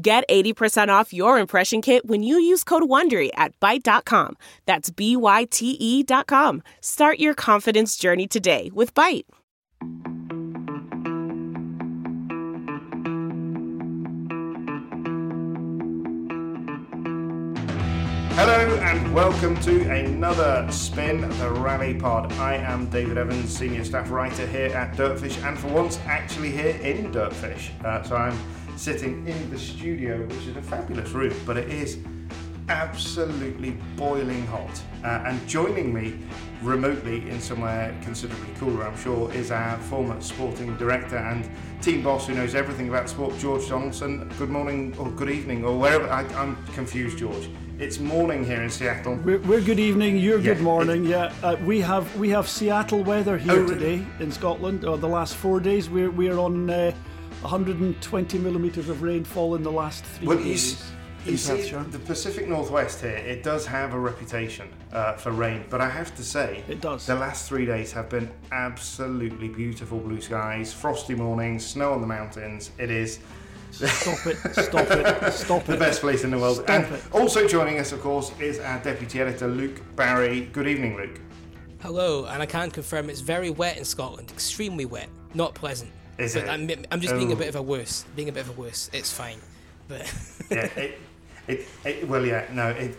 Get 80% off your impression kit when you use code WONDERY at Byte.com. That's B-Y-T-E dot com. Start your confidence journey today with Byte. Hello and welcome to another Spin the Rally Pod. I am David Evans, Senior Staff Writer here at Dirtfish, and for once actually here in Dirtfish. Uh, so I'm sitting in the studio, which is a fabulous room, but it is absolutely boiling hot. Uh, and joining me remotely in somewhere considerably cooler, I'm sure, is our former sporting director and team boss who knows everything about sport, George Donaldson. Good morning or good evening or wherever. I, I'm confused, George. It's morning here in Seattle. We're, we're good evening. You're Yeah, good morning. Yeah, uh, we have we have Seattle weather here Oh, today in Scotland. Uh, the last four days, we're we're on uh, 120 millimeters of rainfall in the last three Well, days. you see, the Pacific Northwest here, it does have a reputation uh, for rain, but I have to say, It does. The last three days have been absolutely beautiful blue skies, frosty mornings, snow on the mountains. It is Stop it! Stop it! Stop the it! best place in the world. Stop and it. also joining us, of course, is our deputy editor, Luke Barry. Good evening, Luke. Hello, and I can confirm it's very wet in Scotland, extremely wet, not pleasant. Is but it? I'm, I'm just being Oh. a bit of a worse, being a bit of a worse. It's fine, but yeah, it, it, it, well, yeah, no, it.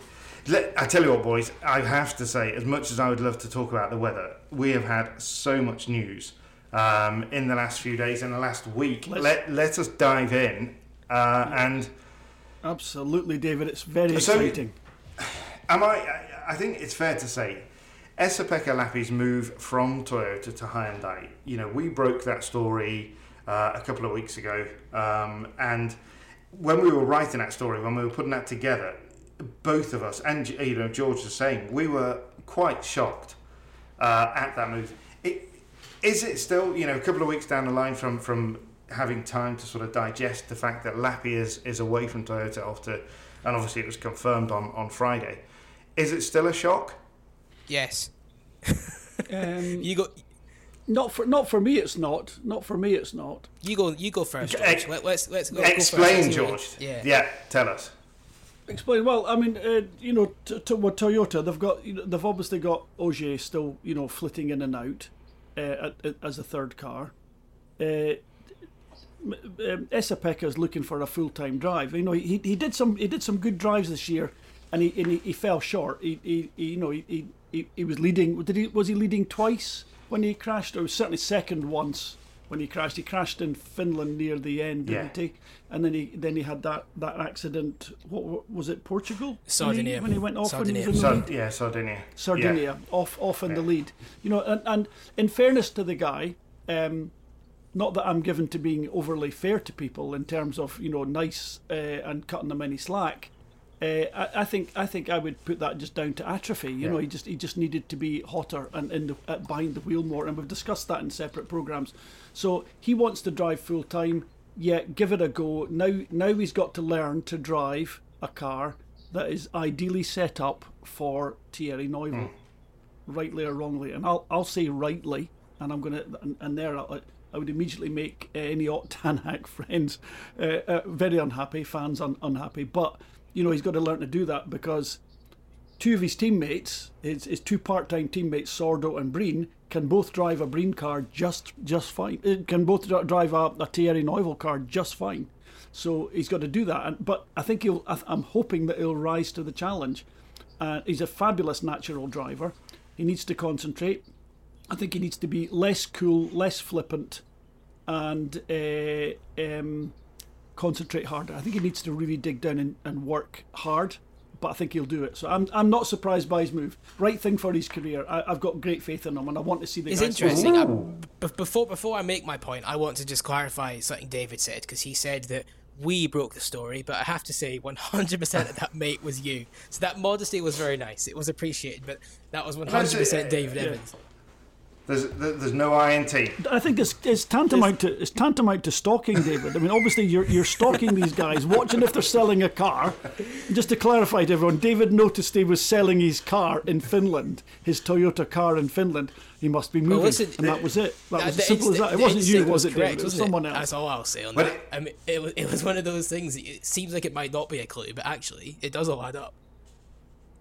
Let, I tell you what, boys, I have to say, as much as I would love to talk about the weather, we have had so much news um, in the last few days, in the last week. Let's- Let, let us dive in. Uh, and Absolutely, David. It's very So- exciting. am I, I- I think it's fair to say, Esa-Pekka Lappi's move from Toyota to Hyundai, you know, we broke that story uh, a couple of weeks ago. Um, and when we were writing that story, when we were putting that together, both of us, and you know, George the same, we were quite shocked uh, at that move. It, is it still, you know, a couple of weeks down the line from from having time to sort of digest the fact that Lappi is, is away from Toyota after, and obviously it was confirmed on, on Friday. Is it still a shock? Yes, Um, you go, not for not for me. It's not. Not for me. It's not. you go, you go first, George. Ex- Let, let's let's go. go first. Explain, Let's hear it. George. Yeah. Yeah, tell us. Explain. Well, I mean, uh, you know, t- t- with Toyota, they've got, you know, they've obviously got Ogier still, you know, flitting in and out uh, at, at, as a third car. Uh, m- um, Esa-Pekka is looking for a full-time drive. You know, he, he did some he did some good drives this year, and he and he, he fell short. He, he, he you know he, he- he he was leading. Did he was he leading twice when he crashed, or was certainly second once when he crashed? He crashed in Finland near the end, didn't Yeah. he? And then he then he had that, that accident. What, what was it? Portugal. When he- Sardinia. When he, went off when he was in the Sardinia. lead? Sard- yeah, Sardinia. Sardinia off off in the lead. You know, and, and in fairness to the guy, um, not that I'm given to being overly fair to people in terms of you know nice uh, and cutting them any slack. Uh, I, I think I think I would put that just down to atrophy. You know, he just he just needed to be hotter and in the, uh, behind the wheel more, and we've discussed that in separate programs. So he wants to drive full time. Yeah, give it a go. Now now he's got to learn to drive a car that is ideally set up for Thierry Neuville rightly or wrongly, and I'll I'll say rightly, and I'm gonna and, and there I, I would immediately make any Tanak friends uh, uh, very unhappy, fans un, unhappy. But you know he's got to learn to do that because two of his teammates, his, his two part-time teammates, Sordo and Breen, can both drive a Breen car just just fine. It Can both drive a, a Thierry Neuville car just fine. So he's got to do that. And, but I think he'll. I'm hoping that he'll rise to the challenge. Uh, he's a fabulous natural driver. He needs to concentrate. I think he needs to be less cool, less flippant, and uh, um, concentrate harder. I think he needs to really dig down and, and work hard. But I think he'll do it. So I'm, I'm not surprised by his move. Right thing for his career. I, I've got great faith in him, and I want to see the It's guy. interesting. I, b- before before I make my point, I want to just clarify something David said because he said that we broke the story, but I have to say 100% of that mate was you. So that modesty was very nice. It was appreciated, but that was 100% David yeah. Evans. There's there's no INT. I think it's, it's tantamount to it's tantamount to stalking, David. I mean, obviously you're you're stalking these guys, watching if they're selling a car. Just to clarify to everyone, David noticed he was selling his car in Finland, his Toyota car in Finland. He must be moving, listen, and that was it. That was as simple as that. It wasn't you, was it, correct, David? It was someone else. That's all I'll say on But that. it- I mean, it was, it was one of those things. that It seems like it might not be a clue, but actually, it does all add up.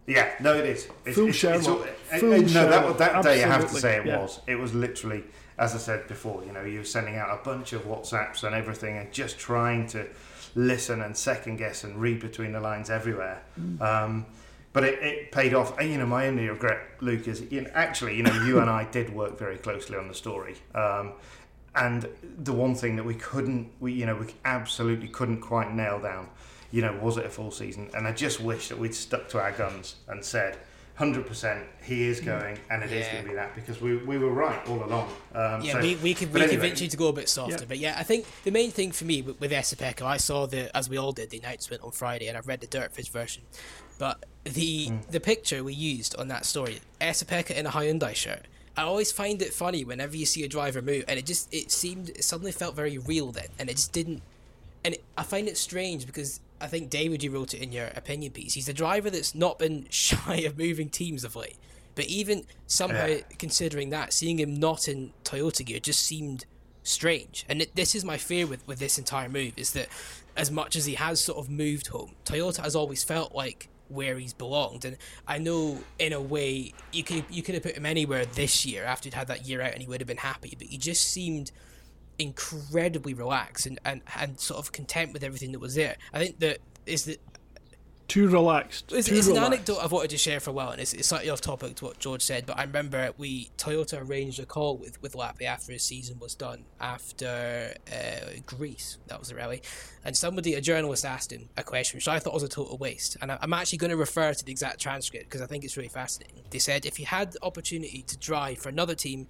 Yeah, no, it is. It's, Full it's, it's all- Sherlock. uh, Full uh, no, that, that day I have to say it yeah. was. It was literally, as I said before, you know, you were sending out a bunch of WhatsApps and everything and just trying to listen and second guess and read between the lines everywhere. Mm. Um, but it, it paid off. And, you know, my only regret, Luke, is you know, actually, you know, you and I did work very closely on the story. Um, and the one thing that we couldn't, we you know, we absolutely couldn't quite nail down, you know, was it a full season? And I just wish that we'd stuck to our guns and said, 100% he is going and it is Yeah. going to be that because we, we were right all along. Um, Yeah, so- we, we could we anyway, convince you to go a bit softer, Yeah. but yeah, I think the main thing for me with, with I saw the as we all did the announcement on Friday, and I've read the Dirtfish version, but the Hmm. the picture we used on that story, Esapekka in a Hyundai shirt. I always find it funny whenever you see a driver move, and it just it seemed it suddenly felt very real then, and it just didn't. And it, I find it strange because I think David, you wrote it in your opinion piece. He's the driver that's not been shy of moving teams of late. But even somehow, Yeah. considering that, seeing him not in Toyota gear just seemed strange. And it, this is my fear with, with this entire move is that as much as he has sort of moved home, Toyota has always felt like where he's belonged. And I know in a way you could you could have put him anywhere this year after he'd had that year out and he would have been happy. But he just seemed incredibly relaxed and, and, and sort of content with everything that was there. I think that is that Too relaxed. it's, too it's an anecdote I've wanted to share for a while, and it's, it's slightly off topic to what George said. But I remember we Toyota arranged a call with with Lappi after his season was done after uh, Greece. That was the rally, and somebody, a journalist, asked him a question which I thought was a total waste. And I, I'm actually going to refer to the exact transcript because I think it's really fascinating. They said if you had the opportunity to drive for another team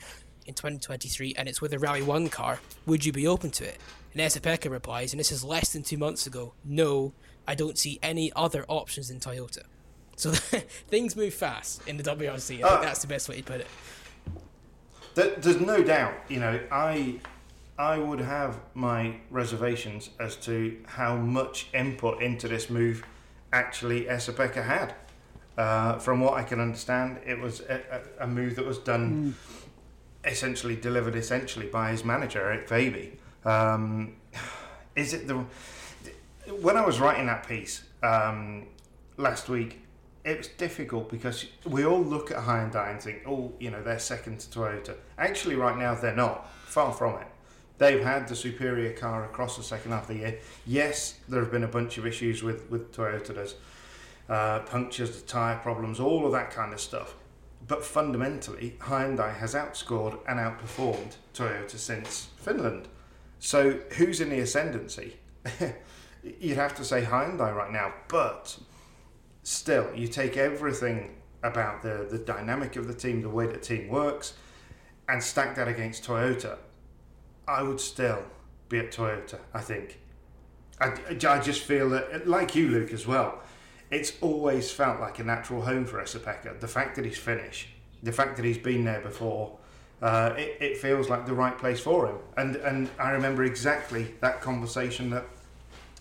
in 2023 and it's with a Rally One car, would you be open to it? And Esapekka replies, and this is less than two months ago. No, I don't see any other options in Toyota. So things move fast in the WRC. I Uh, think that's the best way to put it. There, there's no doubt, you know, I I would have my reservations as to how much input into this move actually Esapekka had. Uh, from what I can understand, it was a, a, a move that was done essentially delivered essentially by his manager Eric Fabi. Um, is it the when I was writing that piece um, last week? It was difficult because we all look at Hyundai and think, oh, you know, they're second to Toyota. Actually, right now they're not. Far from it. They've had the superior car across the second half of the year. Yes, there have been a bunch of issues with with Toyota. There's uh, punctures, the tyre problems, all of that kind of stuff. But fundamentally, Hyundai has outscored and outperformed Toyota since Finland. So who's in the ascendancy? You'd have to say Hyundai right now, but still, you take everything about the, the dynamic of the team, the way the team works, and stack that against Toyota. I would still be at Toyota, I think. I, I just feel that, like you, Luke, as well, it's always felt like a natural home for Esapekka. The fact that he's Finnish, the fact that he's been there before, uh, it, it feels like the right place for him. And and I remember exactly that conversation that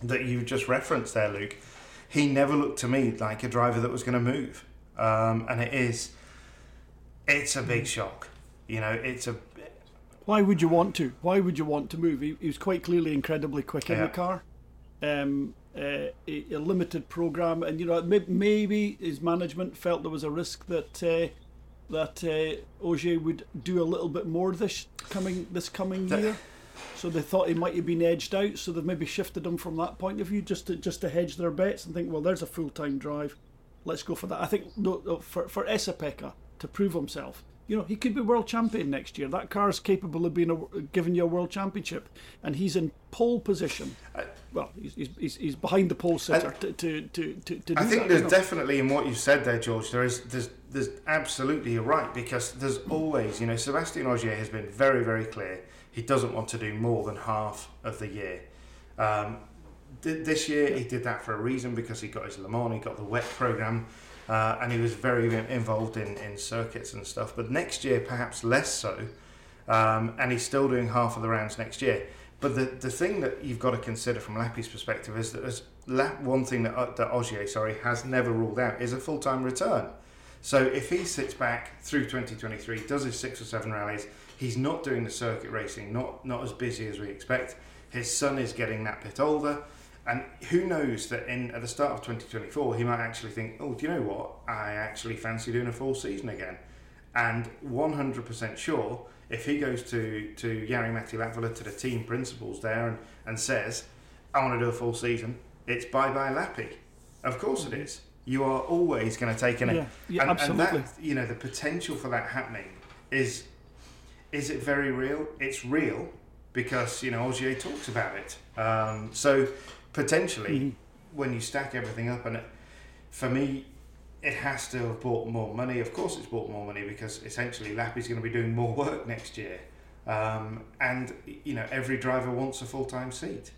that you just referenced there, Luke. He never looked to me like a driver that was going to move, um, and it is. It's a big shock, you know. It's a Why would you want to? Why would you want to move? He, he was quite clearly incredibly quick in Yeah. the car. Um, uh, a, a limited program, and you know may, maybe his management felt there was a risk that uh, that uh, Ogier would do a little bit more this coming this coming year. So they thought he might have been edged out. So they've maybe shifted him from that point of view, just to just to hedge their bets and think, well, there's a full time drive. Let's go for that. I think no, no, for for Esapekka to prove himself, you know, he could be world champion next year. That car's capable of being a, giving you a world championship, and he's in pole position. well, he's, he's- he's, behind the pole sitter to to to to, to do I think that, there's you know. definitely in what you said there, George. There is there's there's absolutely you're right because there's always you know Sebastian Ogier has been very very clear. He doesn't want to do more than half of the year. Um, th- this year he did that for a reason because he got his Le Mans, he got the WEC program, uh, and he was very involved in, in circuits and stuff. But next year, perhaps less so, um, and he's still doing half of the rounds next year. But the, the thing that you've got to consider from Lappi's perspective is that there's one thing that, uh, that Ogier sorry, has never ruled out is a full time return. So if he sits back through 2023, does his six or seven rallies, he's not doing the circuit racing, not not as busy as we expect. His son is getting that bit older, and who knows that in at the start of 2024 he might actually think, oh, do you know what? I actually fancy doing a full season again. And 100% sure, if he goes to to Jari-Matti Latvala to the team principals there and, and says, I want to do a full season, it's bye bye Lappi. Of course it is. You are always going to take an yeah, yeah, and, absolutely. and that you know the potential for that happening is is it very real? It's real because you know Ogier talks about it. Um, so potentially, mm-hmm. when you stack everything up, and it, for me, it has to have bought more money. Of course, it's bought more money because essentially Lappi's going to be doing more work next year, um, and you know every driver wants a full time seat.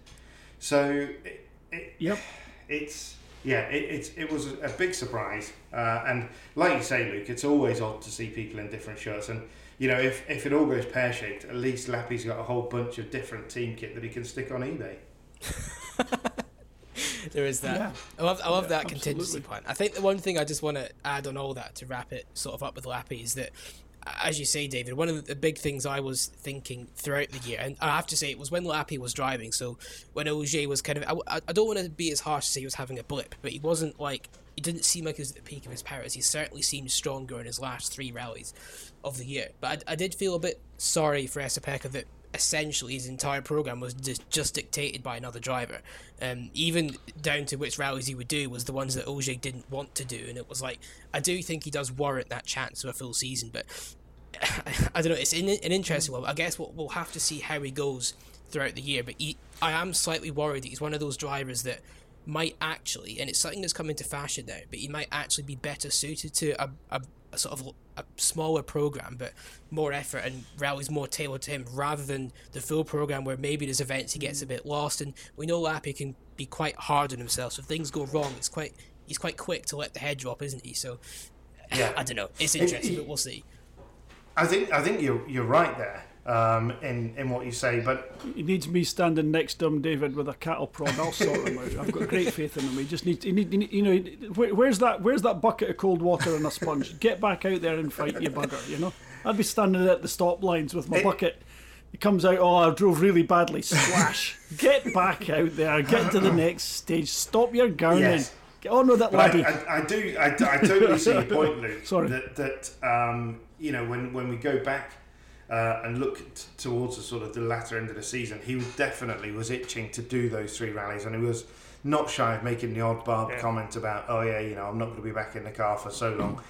So it, it, yep, it's yeah, it, it's it was a big surprise, uh, and like you say, Luke, it's always odd to see people in different shirts, and you know if, if it all goes pear shaped, at least Lappi's got a whole bunch of different team kit that he can stick on eBay. there is that. Yeah. I love, I love yeah, that contingency absolutely. plan. I think the one thing I just want to add on all that to wrap it sort of up with Lappi is that as you say, David, one of the big things I was thinking throughout the year, and I have to say, it was when Lappi was driving. So when Ogier was kind of, I, I don't want to be as harsh to say he was having a blip, but he wasn't like, he didn't seem like he was at the peak of his powers. He certainly seemed stronger in his last three rallies of the year. But I, I did feel a bit sorry for Esapekka that essentially his entire program was just, just dictated by another driver. Um, even down to which rallies he would do was the ones that Ogier didn't want to do, and it was like I do think he does warrant that chance of a full season, but I don't know. It's an, an interesting one. I guess we'll, we'll have to see how he goes throughout the year. But he, I am slightly worried that he's one of those drivers that might actually, and it's something that's come into fashion now, but he might actually be better suited to a, a, a sort of a smaller program, but more effort and rallies more tailored to him rather than the full program where maybe there's events he gets a bit lost. And we know Lappi can be quite hard on himself. So if things go wrong, it's quite he's quite quick to let the head drop, isn't he? So yeah. I don't know. It's interesting, but we'll see. I think I think you're you're right there um, in in what you say, but he needs me standing next to him, David, with a cattle prod. I'll sort him out. I've got great faith in him. He just needs, he need, he need you know, where, where's that where's that bucket of cold water and a sponge? Get back out there and fight, you bugger. You know, I'd be standing at the stop lines with my it, bucket. He comes out. Oh, I drove really badly. Splash! Get back out there. Get to the next stage. Stop your gurning. Yes. Get on with that, laddie. I, I, I, do. I, I totally see your point, Luke. Sorry. That that um, you know, when, when we go back uh, and look t- towards the sort of the latter end of the season, he definitely was itching to do those three rallies, and he was not shy of making the odd barb yeah. comment about, oh yeah, you know, I'm not going to be back in the car for so long.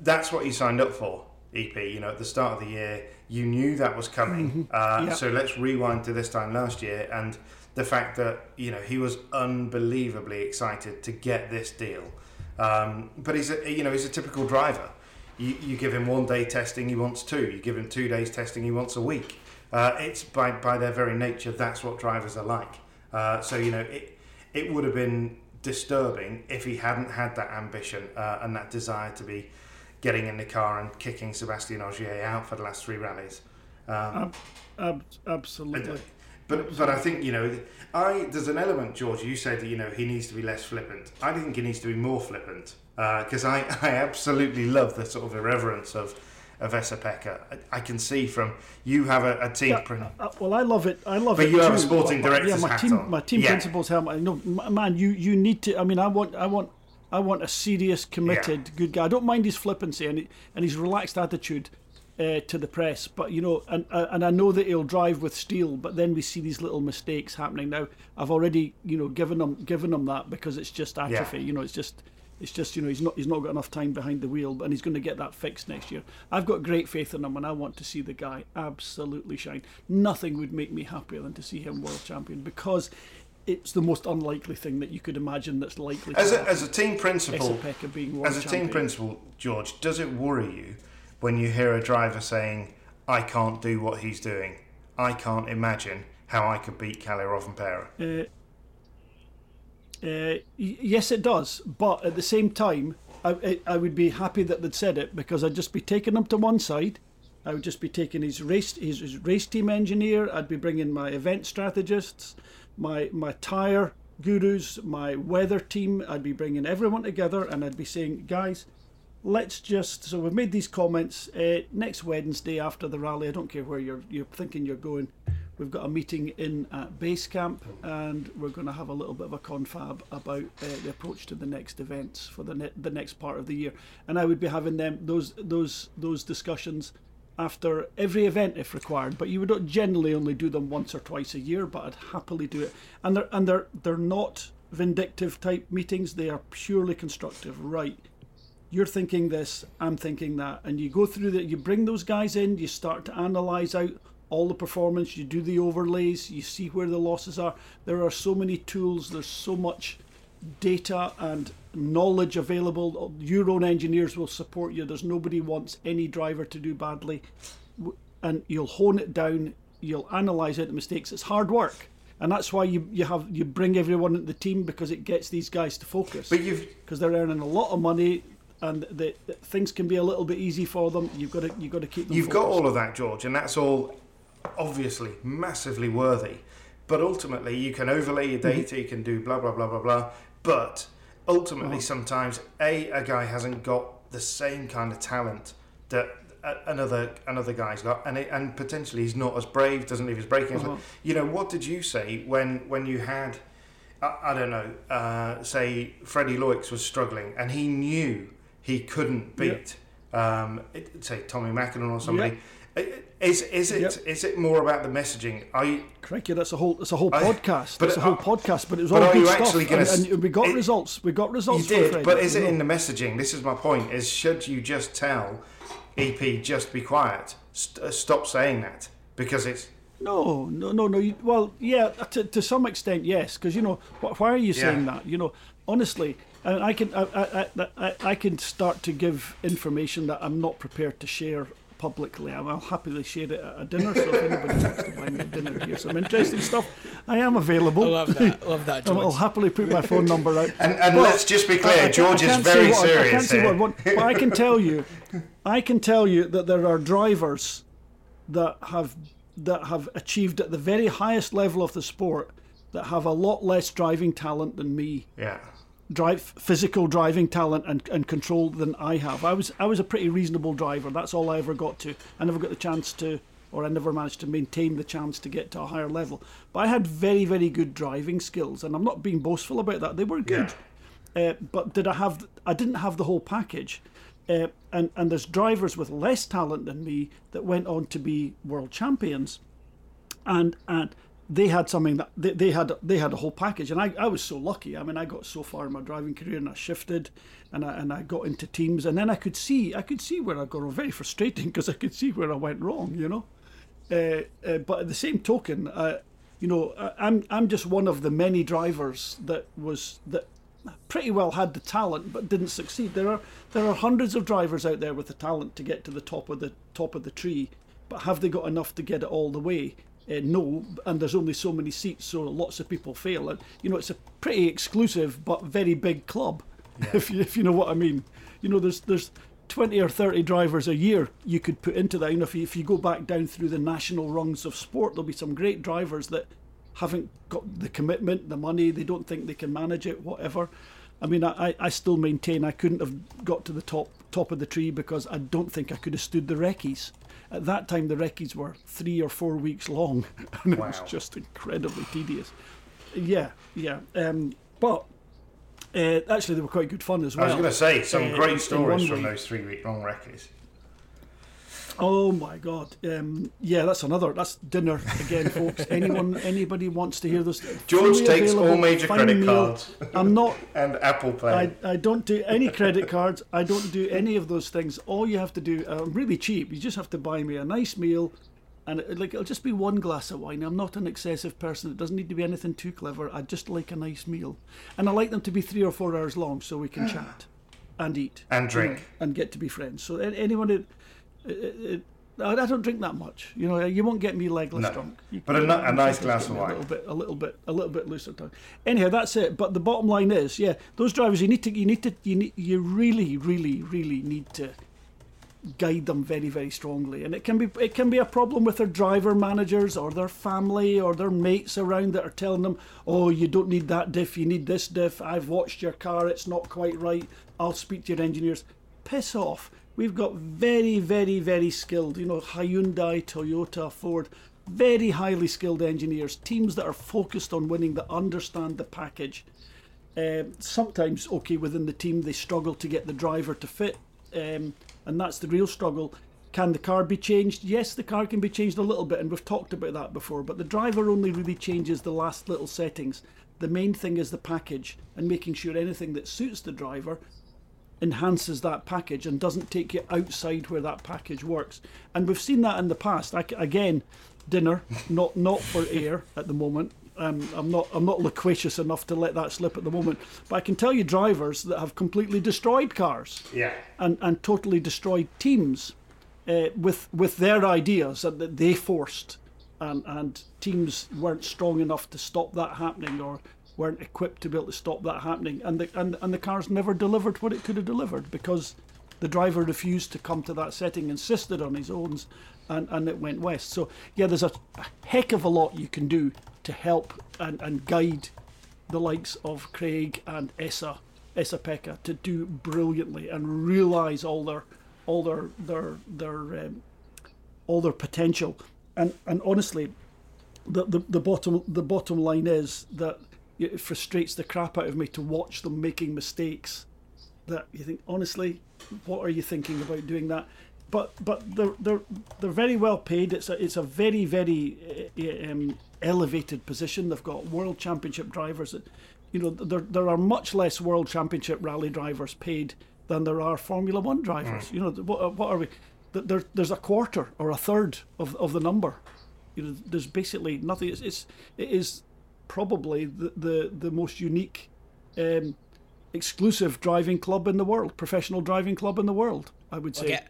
That's what he signed up for. EP, you know, at the start of the year, you knew that was coming. Mm-hmm. Uh, yep. So let's rewind to this time last year and the fact that you know he was unbelievably excited to get this deal. Um, but he's a, you know he's a typical driver. You, you give him one day testing, he wants two. You give him two days testing, he wants a week. Uh, it's by, by their very nature, that's what drivers are like. Uh, so, you know, it, it would have been disturbing if he hadn't had that ambition uh, and that desire to be getting in the car and kicking Sebastian Ogier out for the last three rallies. Um, ab- absolutely. But but I think you know, I there's an element, George. You said you know he needs to be less flippant. I think he needs to be more flippant because uh, I I absolutely love the sort of irreverence of of Esapekka. I, I can see from you have a, a team. Yeah, print. Uh, well, I love it. I love but it. But you have too. a sporting director's yeah, my hat team, on. My team yeah. principal's helmet. No, man, you you need to. I mean, I want I want I want a serious, committed, yeah. good guy. I don't mind his flippancy and and his relaxed attitude uh, to the press. But you know, and uh, and I know that he'll drive with steel. But then we see these little mistakes happening. Now I've already you know given him given him that because it's just atrophy. Yeah. You know, it's just it's just you know he's not he's not got enough time behind the wheel, and he's going to get that fixed next year. I've got great faith in him, and I want to see the guy absolutely shine. Nothing would make me happier than to see him world champion because it's the most unlikely thing that you could imagine that's likely. As a, as a team principal, as a champion. team principal, George, does it worry you when you hear a driver saying, I can't do what he's doing. I can't imagine how I could beat Kalle Rovanperä. Uh, Uh, yes, it does. But at the same time, I, I, would be happy that they'd said it because I'd just be taking them to one side. I would just be taking his race his, his race team engineer. I'd be bringing my event strategists, my my tire gurus, my weather team. I'd be bringing everyone together, and I'd be saying, guys, let's just. So we've made these comments. Uh, next Wednesday after the rally, I don't care where you're you're thinking you're going. We've got a meeting in at base camp, and we're going to have a little bit of a confab about uh, the approach to the next events for the ne- the next part of the year. And I would be having them those those those discussions after every event if required. But you would generally only do them once or twice a year. But I'd happily do it. And they're and they're they're not vindictive type meetings. They are purely constructive. Right. You're thinking this, I'm thinking that, and you go through that. You bring those guys in. You start to analyze out all the performance. You do the overlays. You see where the losses are. There are so many tools. There's so much data and knowledge available. Your own engineers will support you. There's nobody wants any driver to do badly, and you'll hone it down. You'll analyze out the mistakes. It's hard work, and that's why you you have you bring everyone into the team because it gets these guys to focus. But you've because they're earning a lot of money. And the, the things can be a little bit easy for them. You've got to you've got to keep them. You've got all of that, George, and that's all obviously massively worthy. But ultimately, you can overlay your Mm-hmm. data, you can do blah, blah, blah, blah, blah. But ultimately, Uh-huh. sometimes, A, a guy hasn't got the same kind of talent that another another guy's got, and it, and potentially he's not as brave, doesn't leave his braking. Uh-huh. You know, what did you say when, when you had, I, I don't know, uh, say Freddie Loix was struggling and he knew he couldn't Yeah. beat, um, say, Tommi Mäkinen or somebody. Is is it Yep. is it more about the messaging? Are you, Crikey, that's a whole that's a whole I- podcast. but That's a whole podcast, but it was but all good stuff. gonna and, and we got it- results. We got results. you did, but is it in the messaging? This is my point: is should you just tell EP just be quiet, St- uh, stop saying that because it's No, no, no, no. You, well, yeah, to, to some extent, yes. Because you know, why are you saying Yeah. that? You know, honestly, and I can, I, I, I, I, I can start to give information that I'm not prepared to share publicly. I'll, I'll happily share it at a dinner. So if anybody wants to buy me a dinner here, some interesting stuff, I am available. I love that. I love that, I'll, I'll happily put my phone number out. and, and But let's just be I- I clear: George I is very what I- I serious can't say what I want, but I can tell you, I can tell you that there are drivers that have that have achieved at the very highest level of the sport that have a lot less driving talent than me Yeah, drive physical driving talent and, and control than I have. I was I was a pretty reasonable driver. That's all I ever got to. I never got the chance to or I never managed to maintain the chance to get to a higher level. But I had very, very good driving skills and I'm not being boastful about that. They were good. Uh, but did I have I didn't have the whole package. Uh, and, and there's drivers with less talent than me that went on to be world champions. And and they had something that they, they had they had a whole package. And I, I was so lucky. I mean i got so far in my driving career and i shifted and i and i got into teams. And then i could see i could see where i got very frustrating because i could see where i went wrong you know? Uh, uh, but at the same token uh, you know i'm i'm just one of the many drivers that was that pretty well had the talent but didn't succeed. There are there are hundreds of drivers out there with the talent to get to the top of the top of the tree but have they got enough to get it all the way uh, no, and there's only so many seats, so lots of people fail. And you know, it's a pretty exclusive but very big club, if you if you know what I mean. You know, there's there's twenty or thirty drivers a year you could put into that. You know, if you, if you go back down through the national rungs of sport, there'll be some great drivers that haven't got the commitment, the money. They don't think they can manage it, whatever. I mean, I, I still maintain I couldn't have got to the top top of the tree because I don't think I could have stood the recce's. At that time, the recce's were three or four weeks long, and it was just incredibly tedious. Yeah, yeah. Um, but uh, actually, they were quite good fun as well. I was going to say some Uh, great stories from way. those three week long recces. Oh my God! Um, yeah, that's another. That's dinner again, folks. Anyone, anybody wants to hear this? George takes all available, major fine credit meal. cards I'm not. and Apple Pay. I, I don't do any credit cards. I don't do any of those things. All you have to do, uh, I'm really cheap. You just have to buy me a nice meal, and it, like it'll just be one glass of wine. I'm not an excessive person. It doesn't need to be anything too clever. I just like a nice meal, and I like them to be three or four hours long so we can chat and eat And you know, drink. and get to be friends. So anyone that. It, it, I don't drink that much. You know, you won't get me legless No. drunk. You But a can- ni- a nice glass of wine. A little bit, a little bit, a little bit looser tongue. Anyhow, that's it. But the bottom line is, yeah, those drivers, you need to, you need to, you need, you really, really, really need to guide them very, very strongly. And it can be, it can be a problem with their driver managers or their family or their mates around that are telling them, "Oh, you don't need that diff, you need this diff. I've watched your car; it's not quite right. I'll speak to your engineers." Piss off. We've got very, very, very skilled, you know, Hyundai, Toyota, Ford, very highly skilled engineers, teams that are focused on winning, that understand the package. Um, sometimes, okay, within the team, they struggle to get the driver to fit, um, and that's the real struggle. Can the car be changed? Yes, the car can be changed a little bit, and we've talked about that before, but the driver only really changes the last little settings. The main thing is the package and making sure anything that suits the driver enhances that package and doesn't take you outside where that package works. And we've seen that in the past. I again, dinner, not not for air at the moment. Um, I'm not I'm not loquacious enough to let that slip at the moment. But I can tell you drivers that have completely destroyed cars Yeah. and, and totally destroyed teams uh, with with their ideas that, that they forced, and and teams weren't strong enough to stop that happening or weren't equipped to be able to stop that happening, and the and, and the cars never delivered what it could have delivered because the driver refused to come to that setting, insisted on his own, and, and it went west. So yeah, there's a, a heck of a lot you can do to help and, and guide the likes of Craig and Essa, Esa-Pekka to do brilliantly and realise all their all their their their um, all their potential. And and honestly, the, the the bottom the bottom line is that it frustrates the crap out of me to watch them making mistakes. That you think honestly, what are you thinking about doing that? But but they're they're they're very well paid. It's a it's a very very uh, um, elevated position. They've got world championship drivers. That, you know there there are much less world championship rally drivers paid than there are Formula One drivers. You know what what are we? There, there's a quarter or a third of, of the number. You know, there's basically nothing. It's, it's it is probably the the, the most unique, um, exclusive driving club in the world, professional driving club in the world. I would say. Okay.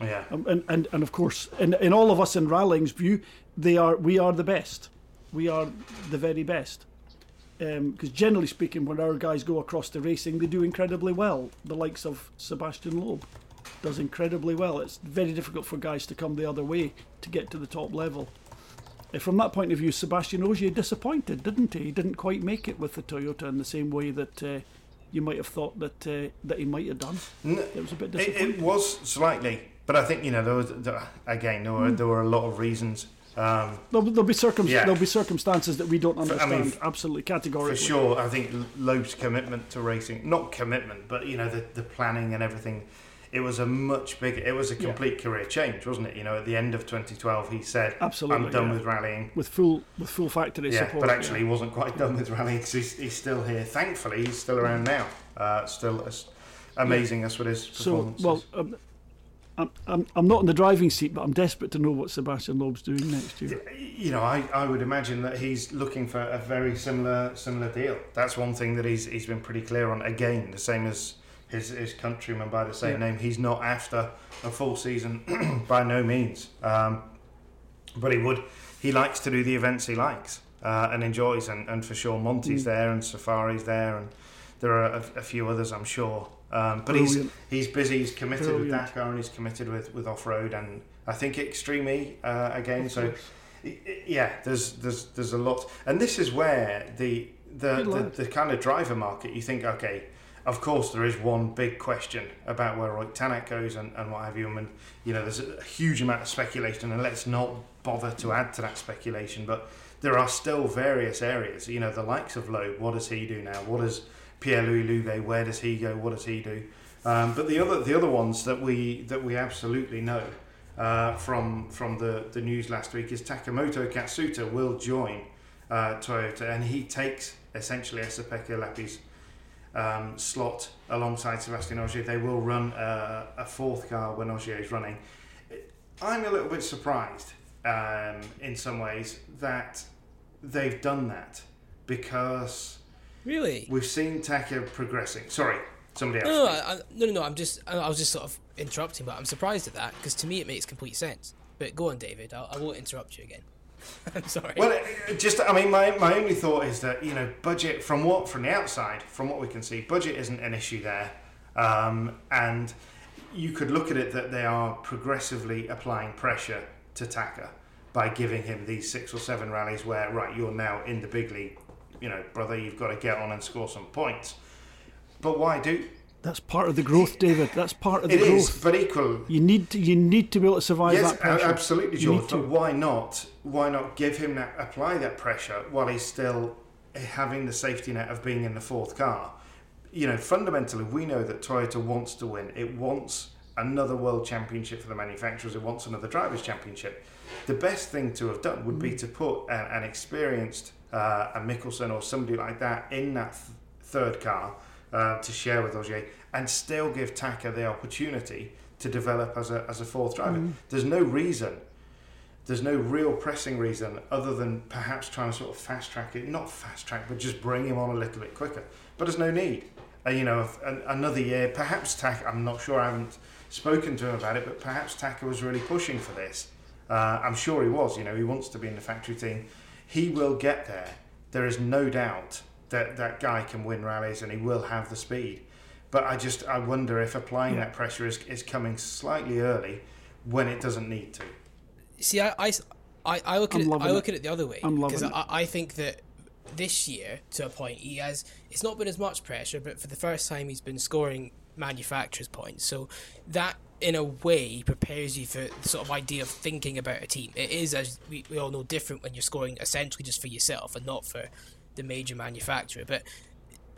Yeah. Um, and, and and of course, in, in all of us in rallying's view, they are we are the best. We are the very best. Because generally speaking, when our guys go across to racing, they do incredibly well. The likes of Sebastian Loeb does incredibly well. It's very difficult for guys to come the other way to get to the top level. From that point of view, Sebastian Ogier disappointed, didn't he? He didn't quite make it with the Toyota in the same way that uh, you might have thought that uh, that he might have done. It was a bit disappointing. it was slightly, but I think you know there was there, again there were there were a lot of reasons um, There'll, there'll be circum- Yeah. there'll be circumstances that we don't I understand. mean, absolutely, categorically. for sure. I think Loeb's commitment to racing, not commitment, but you know the the planning and everything. It was a much bigger. It was a Yeah. complete career change, wasn't it? You know, at the end of 2012, he said, Absolutely, "I'm done yeah. with rallying." With full with full factory Yeah, support. but actually, he wasn't quite done with rallying because he's, he's still here. Thankfully, he's still around now. Uh, still amazing as with his so performances. well. Um, I'm, I'm, I'm not in the driving seat, but I'm desperate to know what Sebastian Loeb's doing next year. you know, I, I would imagine that he's looking for a very similar similar deal. That's one thing that he's he's been pretty clear on. Again, the same as his his countryman by the same Yeah. name. He's not after a full season by no means. Um, but he would. He likes to do the events he likes uh, and enjoys, and, and for sure Monte's Mm. there and Safari's there, and there are a, a few others, I'm sure. Um, but Brilliant. he's he's busy. He's committed with Brilliant. Dakar and he's committed with, with off road, and I think Extreme E uh, again. So I- I- yeah, there's there's there's a lot, and this is where the the, the the kind of driver market. You think, okay, of course there is one big question about where Roy Tanak goes and, and what have you, and you know there's a huge amount of speculation, and let's not bother to add to that speculation, but there are still various areas. You know, the likes of Loeb, what does he do now? What does Pierre Louis Loubet, where does he go? What does he do? Um, but the other the other ones that we that we absolutely know uh, from from the, the news last week is Takamoto Katsuta will join uh, Toyota and he takes essentially Esapekka Lappi's um, slot alongside Sebastian Ogier. They will run uh, a fourth car when Ogier is running. I'm a little bit surprised um, in some ways that they've done that because Really? we've seen Taka progressing. Sorry, somebody else. No, no, I, I- no, no, no. I'm just, I, I was just sort of interrupting, but I'm surprised at that because to me it makes complete sense. But go on, David. I'll, I won't interrupt you again. Sorry. Well, just I mean, my, my only thought is that you know, budget from what from the outside, from what we can see, budget isn't an issue there, um, and you could look at it that they are progressively applying pressure to Taka by giving him these six or seven rallies where right you're now in the big league, you know, brother, you've got to get on and score some points. But why do That's part of the growth, David. That's part of the it growth. is, but equal. You need to, you need to be able to survive Yes, that pressure. absolutely, George. But why not? Why not give him that, apply that pressure while he's still having the safety net of being in the fourth car? You know, fundamentally, we know that Toyota wants to win. It wants another world championship for the manufacturers. It wants another drivers' championship. The best thing to have done would be Mm. to put an, an experienced uh, a Mikkelsen or somebody like that in that th- third car uh, to share with Ogier and still give Taka the opportunity to develop as a, as a fourth driver. Mm. There's no reason, there's no real pressing reason other than perhaps trying to sort of fast track it, not fast track, but just bring him on a little bit quicker. But there's no need. Uh, you know, if- an, another year, perhaps Taka, I'm not sure, I haven't spoken to him about it, but perhaps Taka was really pushing for this. Uh, I'm sure he was, you know, he wants to be in the factory team. He will get there. There is no doubt that that guy can win rallies and he will have the speed. But I just I wonder if applying Yeah. that pressure is, is coming slightly early when it doesn't need to. See, I, I, I, I look at I'm it. I look it. at it the other way I'm because I, I think that this year, to a point, he has. It's not been as much pressure, but for the first time, he's been scoring manufacturers' points. So that, in a way, prepares you for the sort of idea of thinking about a team. It is, as we, we all know, different when you're scoring essentially just for yourself and not for the major manufacturer. But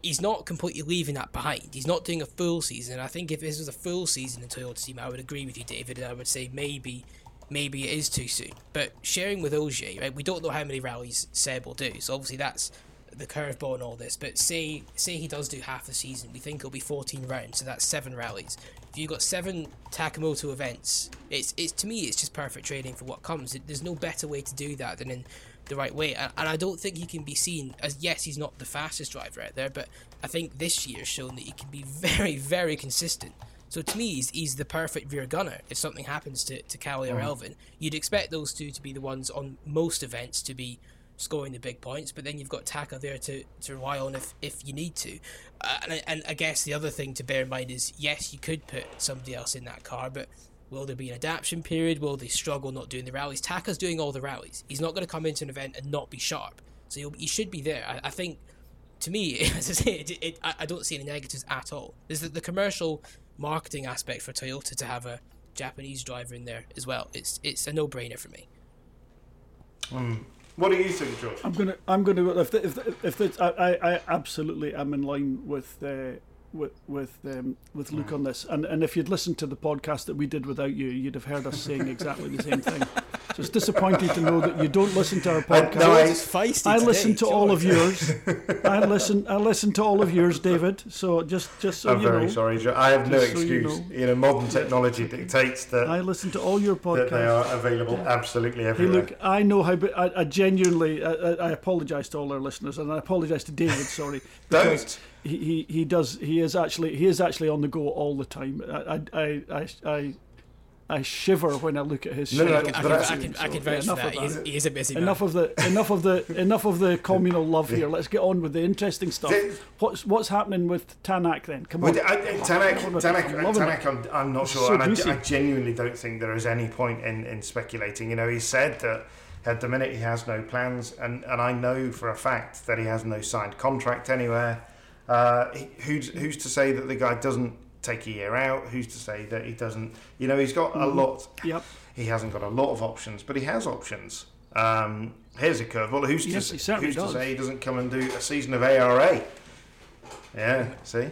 he's not completely leaving that behind. He's not doing a full season. I think if this was a full season in Toyota team, I would agree with you, David, and I would say maybe maybe it is too soon. But sharing with Ogier, right, we don't know how many rallies Seb will do, so obviously that's the curveball and all this. But say say he does do half the season, we think it'll be 14 rounds, so that's seven rallies. If you've got seven Takamoto events, it's it's to me it's just perfect training for what comes. There's no better way to do that than in the right way, and, and I don't think he can be seen as yes, he's not the fastest driver out there, but I think this year's shown that he can be very very consistent. So to me, he's, he's the perfect rear gunner. If something happens to, to Kalle or Elfyn, you'd expect those two to be the ones on most events to be scoring the big points, but then you've got Taka there to, to rely on if, if you need to. Uh, and, I- and I guess the other thing to bear in mind is yes, you could put somebody else in that car, but will there be an adaptation period? Will they struggle not doing the rallies? Taka's doing all the rallies. He's not going to come into an event and not be sharp. So he'll, he should be there. I, I think to me, as I say, it, it, I I don't see any negatives at all. There's the, the commercial marketing aspect for Toyota to have a Japanese driver in there as well. It's it's a no brainer for me. What do you think, George? I'm gonna, I'm gonna. If the, if the, if the, I, I, I absolutely am in line with uh, with with um, with Luke on this. And and if you'd listened to the podcast that we did without you, you'd have heard us saying exactly the same thing. So it's disappointing to know that you don't listen to our podcast. no, I- It's feisty I today, listen to all of yours. I listen. I listen to all of yours, David. So just, just so I'm you very know, sorry, George. I have no Just so you excuse. know. you, know. modern technology dictates that, I listen to all your podcasts. that they are available absolutely everywhere. Hey, everywhere. look, I know how. But I, I genuinely, I, I- I apologise to all our listeners, and I apologise to David. Sorry, because Don't. he, he he does. He is actually he is actually on the go all the time. I I I I, I shiver when I look at his No, no, schedule. I can, I can, I can vouch for enough that. He is, that. he is a busy man. Enough of the enough of the enough of the communal love here. Let's get on with the interesting stuff. The- What's what's happening with Tanak then? Come on. I, I, Tanak, I'm Tanak, Tanak I'm, I'm not sure, so and I. I genuinely don't think there is any point in, in speculating. You know, he said that at the minute he has no plans, and, and I know for a fact that he has no signed contract anywhere. Uh, he, who's who's to say that the guy doesn't take a year out? Who's to say that he doesn't? You know, he's got a lot. Yep. He hasn't got a lot of options, but he has options. Um, here's a curveball. Who's Yes, to, he who's to say he doesn't come and do a season of ARA? Yeah, see.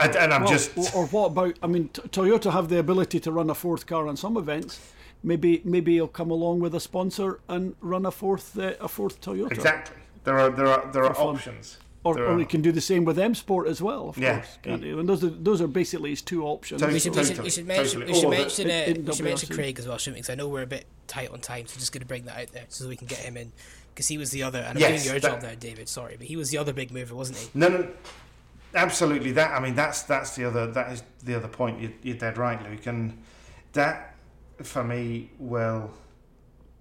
And, and I'm Well, just or, or what about? I mean, Toyota have the ability to run a fourth car on some events. Maybe maybe he'll come along with a sponsor and run a fourth uh, a fourth Toyota. Exactly. There are there are there are options. Or, There or are. he can do the same with M Sport as well, of Yeah. course. Can't he? And those are those are basically his two options. Totally. we should, we should, we should mention, totally. we should All of it. mention, uh, In- in we should mention Craig as well, shouldn't we? Because I know we're a bit tight on time, so just going to bring that out there so we can get him in. Because he was the other, and I'm Yes, doing your that- job now, David. Sorry, but he was the other big mover, wasn't he? No, no, absolutely. That I mean, that's that's the other that is the other point. You're, you're dead right, Luke. And that for me will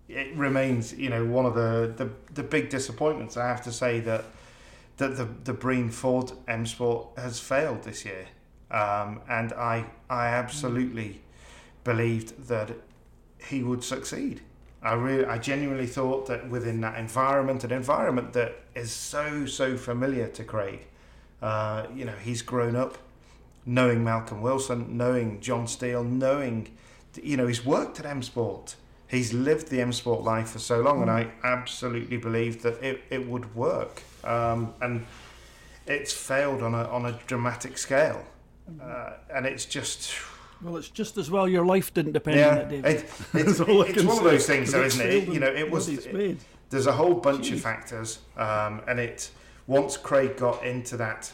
it remains, you know, one of the, the, the big disappointments. I have to say that that the the Breen Ford M Sport has failed this year, um, and I I absolutely believed that he would succeed. I really, I genuinely thought that within that environment, an environment that is so so familiar to Craig, uh, you know, he's grown up knowing Malcolm Wilson, knowing John Steele, knowing, you know, he's worked at M Sport. He's lived the M Sport life for so long, and I absolutely believed that it, it would work. Um, and it's failed on a on a dramatic scale, uh, and it's just Well, it's just as well your life didn't depend on it, David. it, it's, it's one of those things, though, isn't it? You know, it was. spade. There's a whole bunch of factors, um, and it once Craig got into that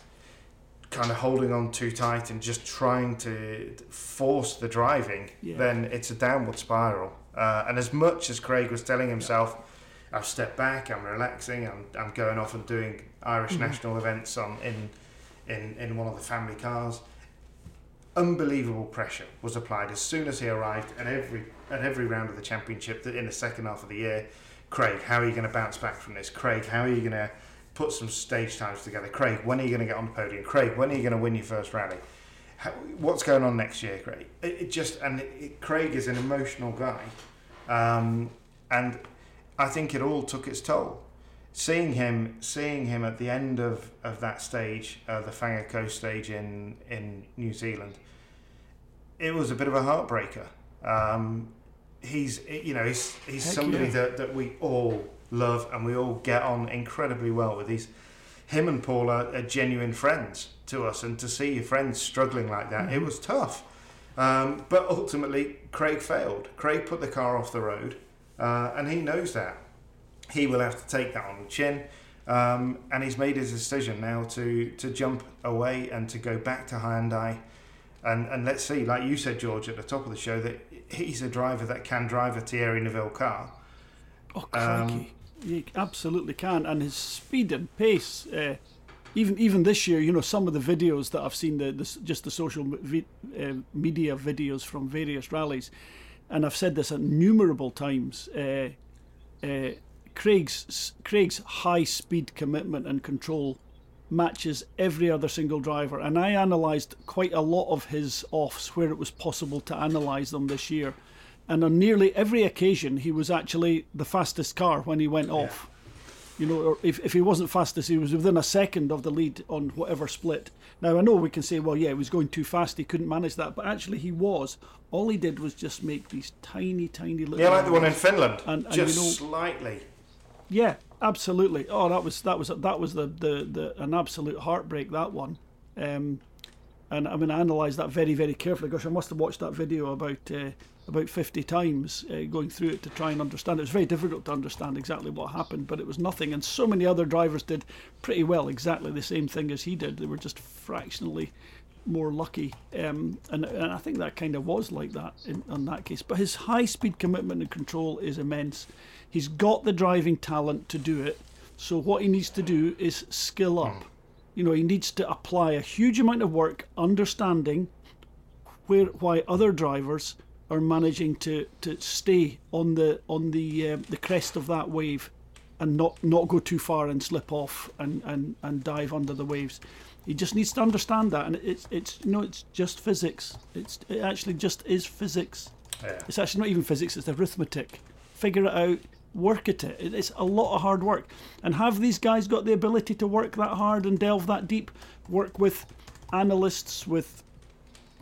kind of holding on too tight and just trying to force the driving, Yeah. then it's a downward spiral. Uh, and as much as Craig was telling himself, "I've stepped back, I'm relaxing, I'm, I'm going off and doing Irish Mm-hmm. national events on in in in one of the family cars," unbelievable pressure was applied as soon as he arrived at every at every round of the championship in the second half of the year. Craig, how are you going to bounce back from this? Craig, how are you going to put some stage times together? Craig, when are you going to get on the podium? Craig, when are you going to win your first rally? How, what's going on next year, Craig? It, it just and it, it- Craig is an emotional guy, um, and I think it all took its toll. Seeing him, seeing him at the end of, of that stage, uh, the Whaanga Coast stage in in New Zealand, it was a bit of a heartbreaker. Um, he's you know he's he's Heck somebody yeah. that, that we all love and we all get on incredibly well with. He's him and Paul are, are genuine friends to us, and to see your friends struggling like that, it was tough. Um, but ultimately, Craig failed. Craig put the car off the road, uh, and he knows that. He will have to take that on the chin, um, and he's made his decision now to to jump away and to go back to Hyundai. And, and let's see, like you said, George, at the top of the show, that he's a driver that can drive a Thierry Neuville car. Oh, Um, he absolutely can. And his speed and pace, uh, even even this year, you know, some of the videos that I've seen, the, the just the social vi- uh, media videos from various rallies, and I've said this innumerable times. Uh, uh, Craig's Craig's high speed commitment and control matches every other single driver, and I analysed quite a lot of his offs where it was possible to analyse them this year, and on nearly every occasion he was actually the fastest car when he went off. You know, or if, if he wasn't fastest, he was within a second of the lead on whatever split. Now I know we can say, well, yeah, he was going too fast, he couldn't manage that, but actually he was. All he did was just make these tiny, tiny little. Yeah, like the one in. Finland, And- and just you know- slightly. Yeah, absolutely. Oh, that was that was that was the the, the an absolute heartbreak that one. Um, and I mean, I analysed that very very carefully. Gosh, I must have watched that video about uh, about fifty times, uh, going through it to try and understand. It was very difficult to understand exactly what happened, but it was nothing. And so many other drivers did pretty well, exactly the same thing as he did. They were just fractionally more lucky, um, and, and I think that kind of was like that in, in that case. But his high speed commitment and control is immense. He's got the driving talent to do it. So what he needs to do is skill up. You know, he needs to apply a huge amount of work understanding where why other drivers are managing to, to stay on the on the um, the crest of that wave and not not go too far and slip off and, and, and dive under the waves. He just needs to understand that, and it's it's you know it's just physics. It's it actually just is physics. Yeah. It's actually not even physics; it's arithmetic. Figure it out, work at it. It- It's a lot of hard work. And have these guys got the ability to work that hard and delve that deep? Work with analysts, with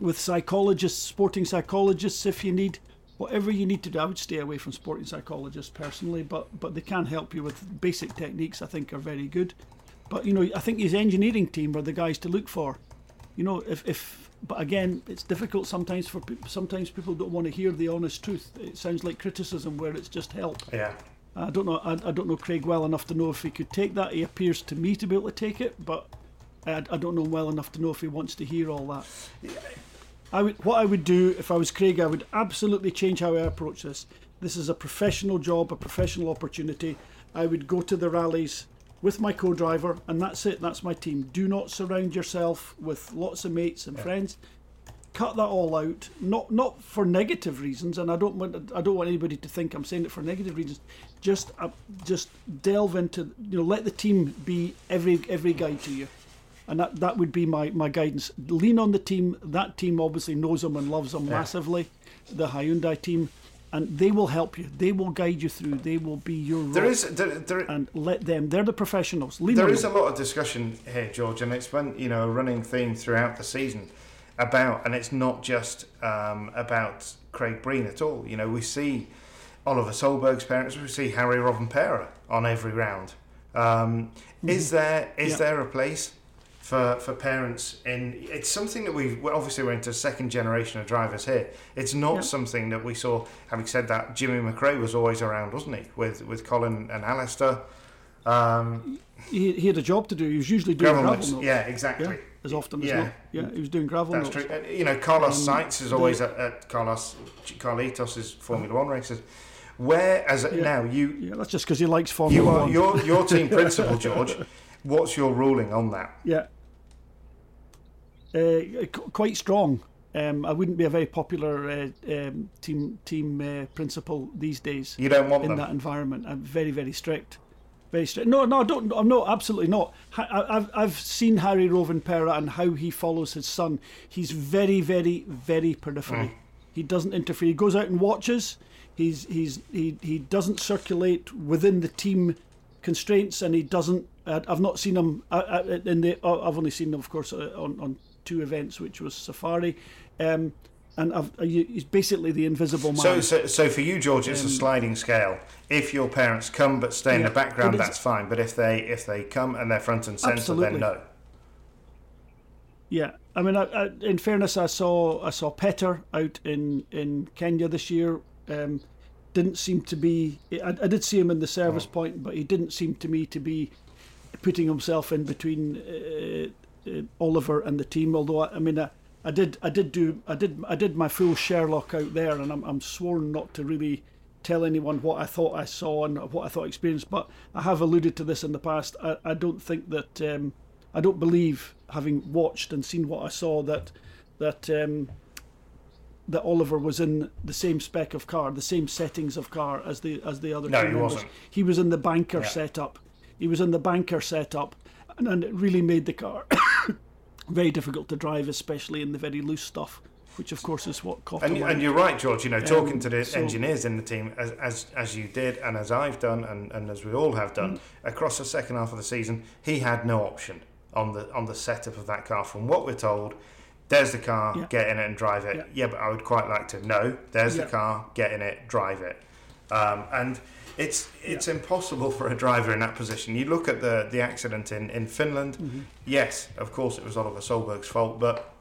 with psychologists, sporting psychologists, if you need whatever you need to do. I would stay away from sporting psychologists personally, but but they can help you with basic techniques. I think are very good. But you know, I think his engineering team are the guys to look for. You know, if if but again, it's difficult sometimes for people. Sometimes people don't want to hear the honest truth. It sounds like criticism where it's just help. Yeah. I don't know. I, I don't know Craig well enough to know if he could take that. He appears to me to be able to take it, but I, I don't know well enough to know if he wants to hear all that. I would, what I would do if I was Craig, I would absolutely change how I approach this. This is a professional job, a professional opportunity. I would go to the rallies with my co-driver, and that's it. That's my team. Do not surround yourself with lots of mates and friends. cut that all out. Not not for negative reasons, and I don't want I don't want anybody to think I'm saying it for negative reasons. Just uh, just delve into you know let the team be every every guide to you, and that that would be my my guidance. Lean on the team. That team obviously knows them and loves them Yeah. massively. The Hyundai team. And they will help you. They will guide you through. They will be your There is there, there, and let them. They're the professionals. Lean There is a lot of discussion here, George, and it's been you know a running theme throughout the season about, and it's not just um, about Craig Breen at all. You know, we see Oliver Solberg's parents, we see Harri Rovanpera on every round. Um, Is there is Yeah. there a place for for parents in? It's something that we've obviously we're into second generation of drivers here. It's not Yeah. something that we saw. Having said that, Jimmy McRae was always around, wasn't he? With with Colin and Alistair. Um, He, he had a job to do. He was usually doing gravel gravel notes. Yeah, exactly. Yeah, as often as Yeah. not. Yeah, he was doing gravel That's notes. true. And, you know, Carlos Um, Sainz is the- always at, at Carlos Carlitos' Formula One races. Where, as Yeah. now you Yeah, that's just because he likes Formula you are One. your your team principal, George. What's your ruling on that? Yeah. Uh, quite strong. Um, I wouldn't be a very popular uh, um, team team uh, principal these days You don't want in them. that environment. I'm very very strict. Very strict. No, no, I don't. I'm not. Absolutely not. I- I've I've seen Harri Rovanpera and how he follows his son. He's very, very, very periphery. He doesn't interfere. He goes out and watches. He's he's he he doesn't circulate within the team constraints, and he doesn't. Uh, I've not seen him uh, uh, in the. I've only seen him, of course, on on two events, which was Safari, um, and I've, uh, he's basically the invisible man. So, so, so for you, George, it's a sliding scale. If your parents come but stay in the background, that's fine. But if they if they come and they're front and centre, then no. Yeah, I mean, I, I, in fairness, I saw I saw Petter out in, in Kenya this year. Um, didn't seem to be. I, I did see him in the service Oh. point, but he didn't seem to me to be putting himself in between uh, uh, Oliver and the team. Although I, I mean, I, I did I did do I did I did my full Sherlock out there, and I'm I'm sworn not to really tell anyone what I thought I saw and what I thought I experienced. But I have alluded to this in the past. I, I don't think that um, I don't believe, having watched and seen what I saw, that that um, that Oliver was in the same spec of car, the same settings of car as the as the other No, two he members. wasn't. He was in the banker Yeah. setup. He was in the banker setup, and, and it really made the car very difficult to drive, especially in the very loose stuff, which of course is what caught And, and you're right, George. You know, talking Um, to the so- engineers in the team, as, as as you did, and as I've done, and, and as we all have done Mm. across the second half of the season, he had no option on the on the setup of that car. From what we're told, there's the car, Yeah. get in it and drive it. Yeah. Yeah, but I would quite like to know. There's Yeah. the car, get in it, drive it. Um, and it's it's impossible for a driver in that position. You look at the the accident in in Finland. Mm-hmm. Yes, of course it was Oliver Solberg's fault, but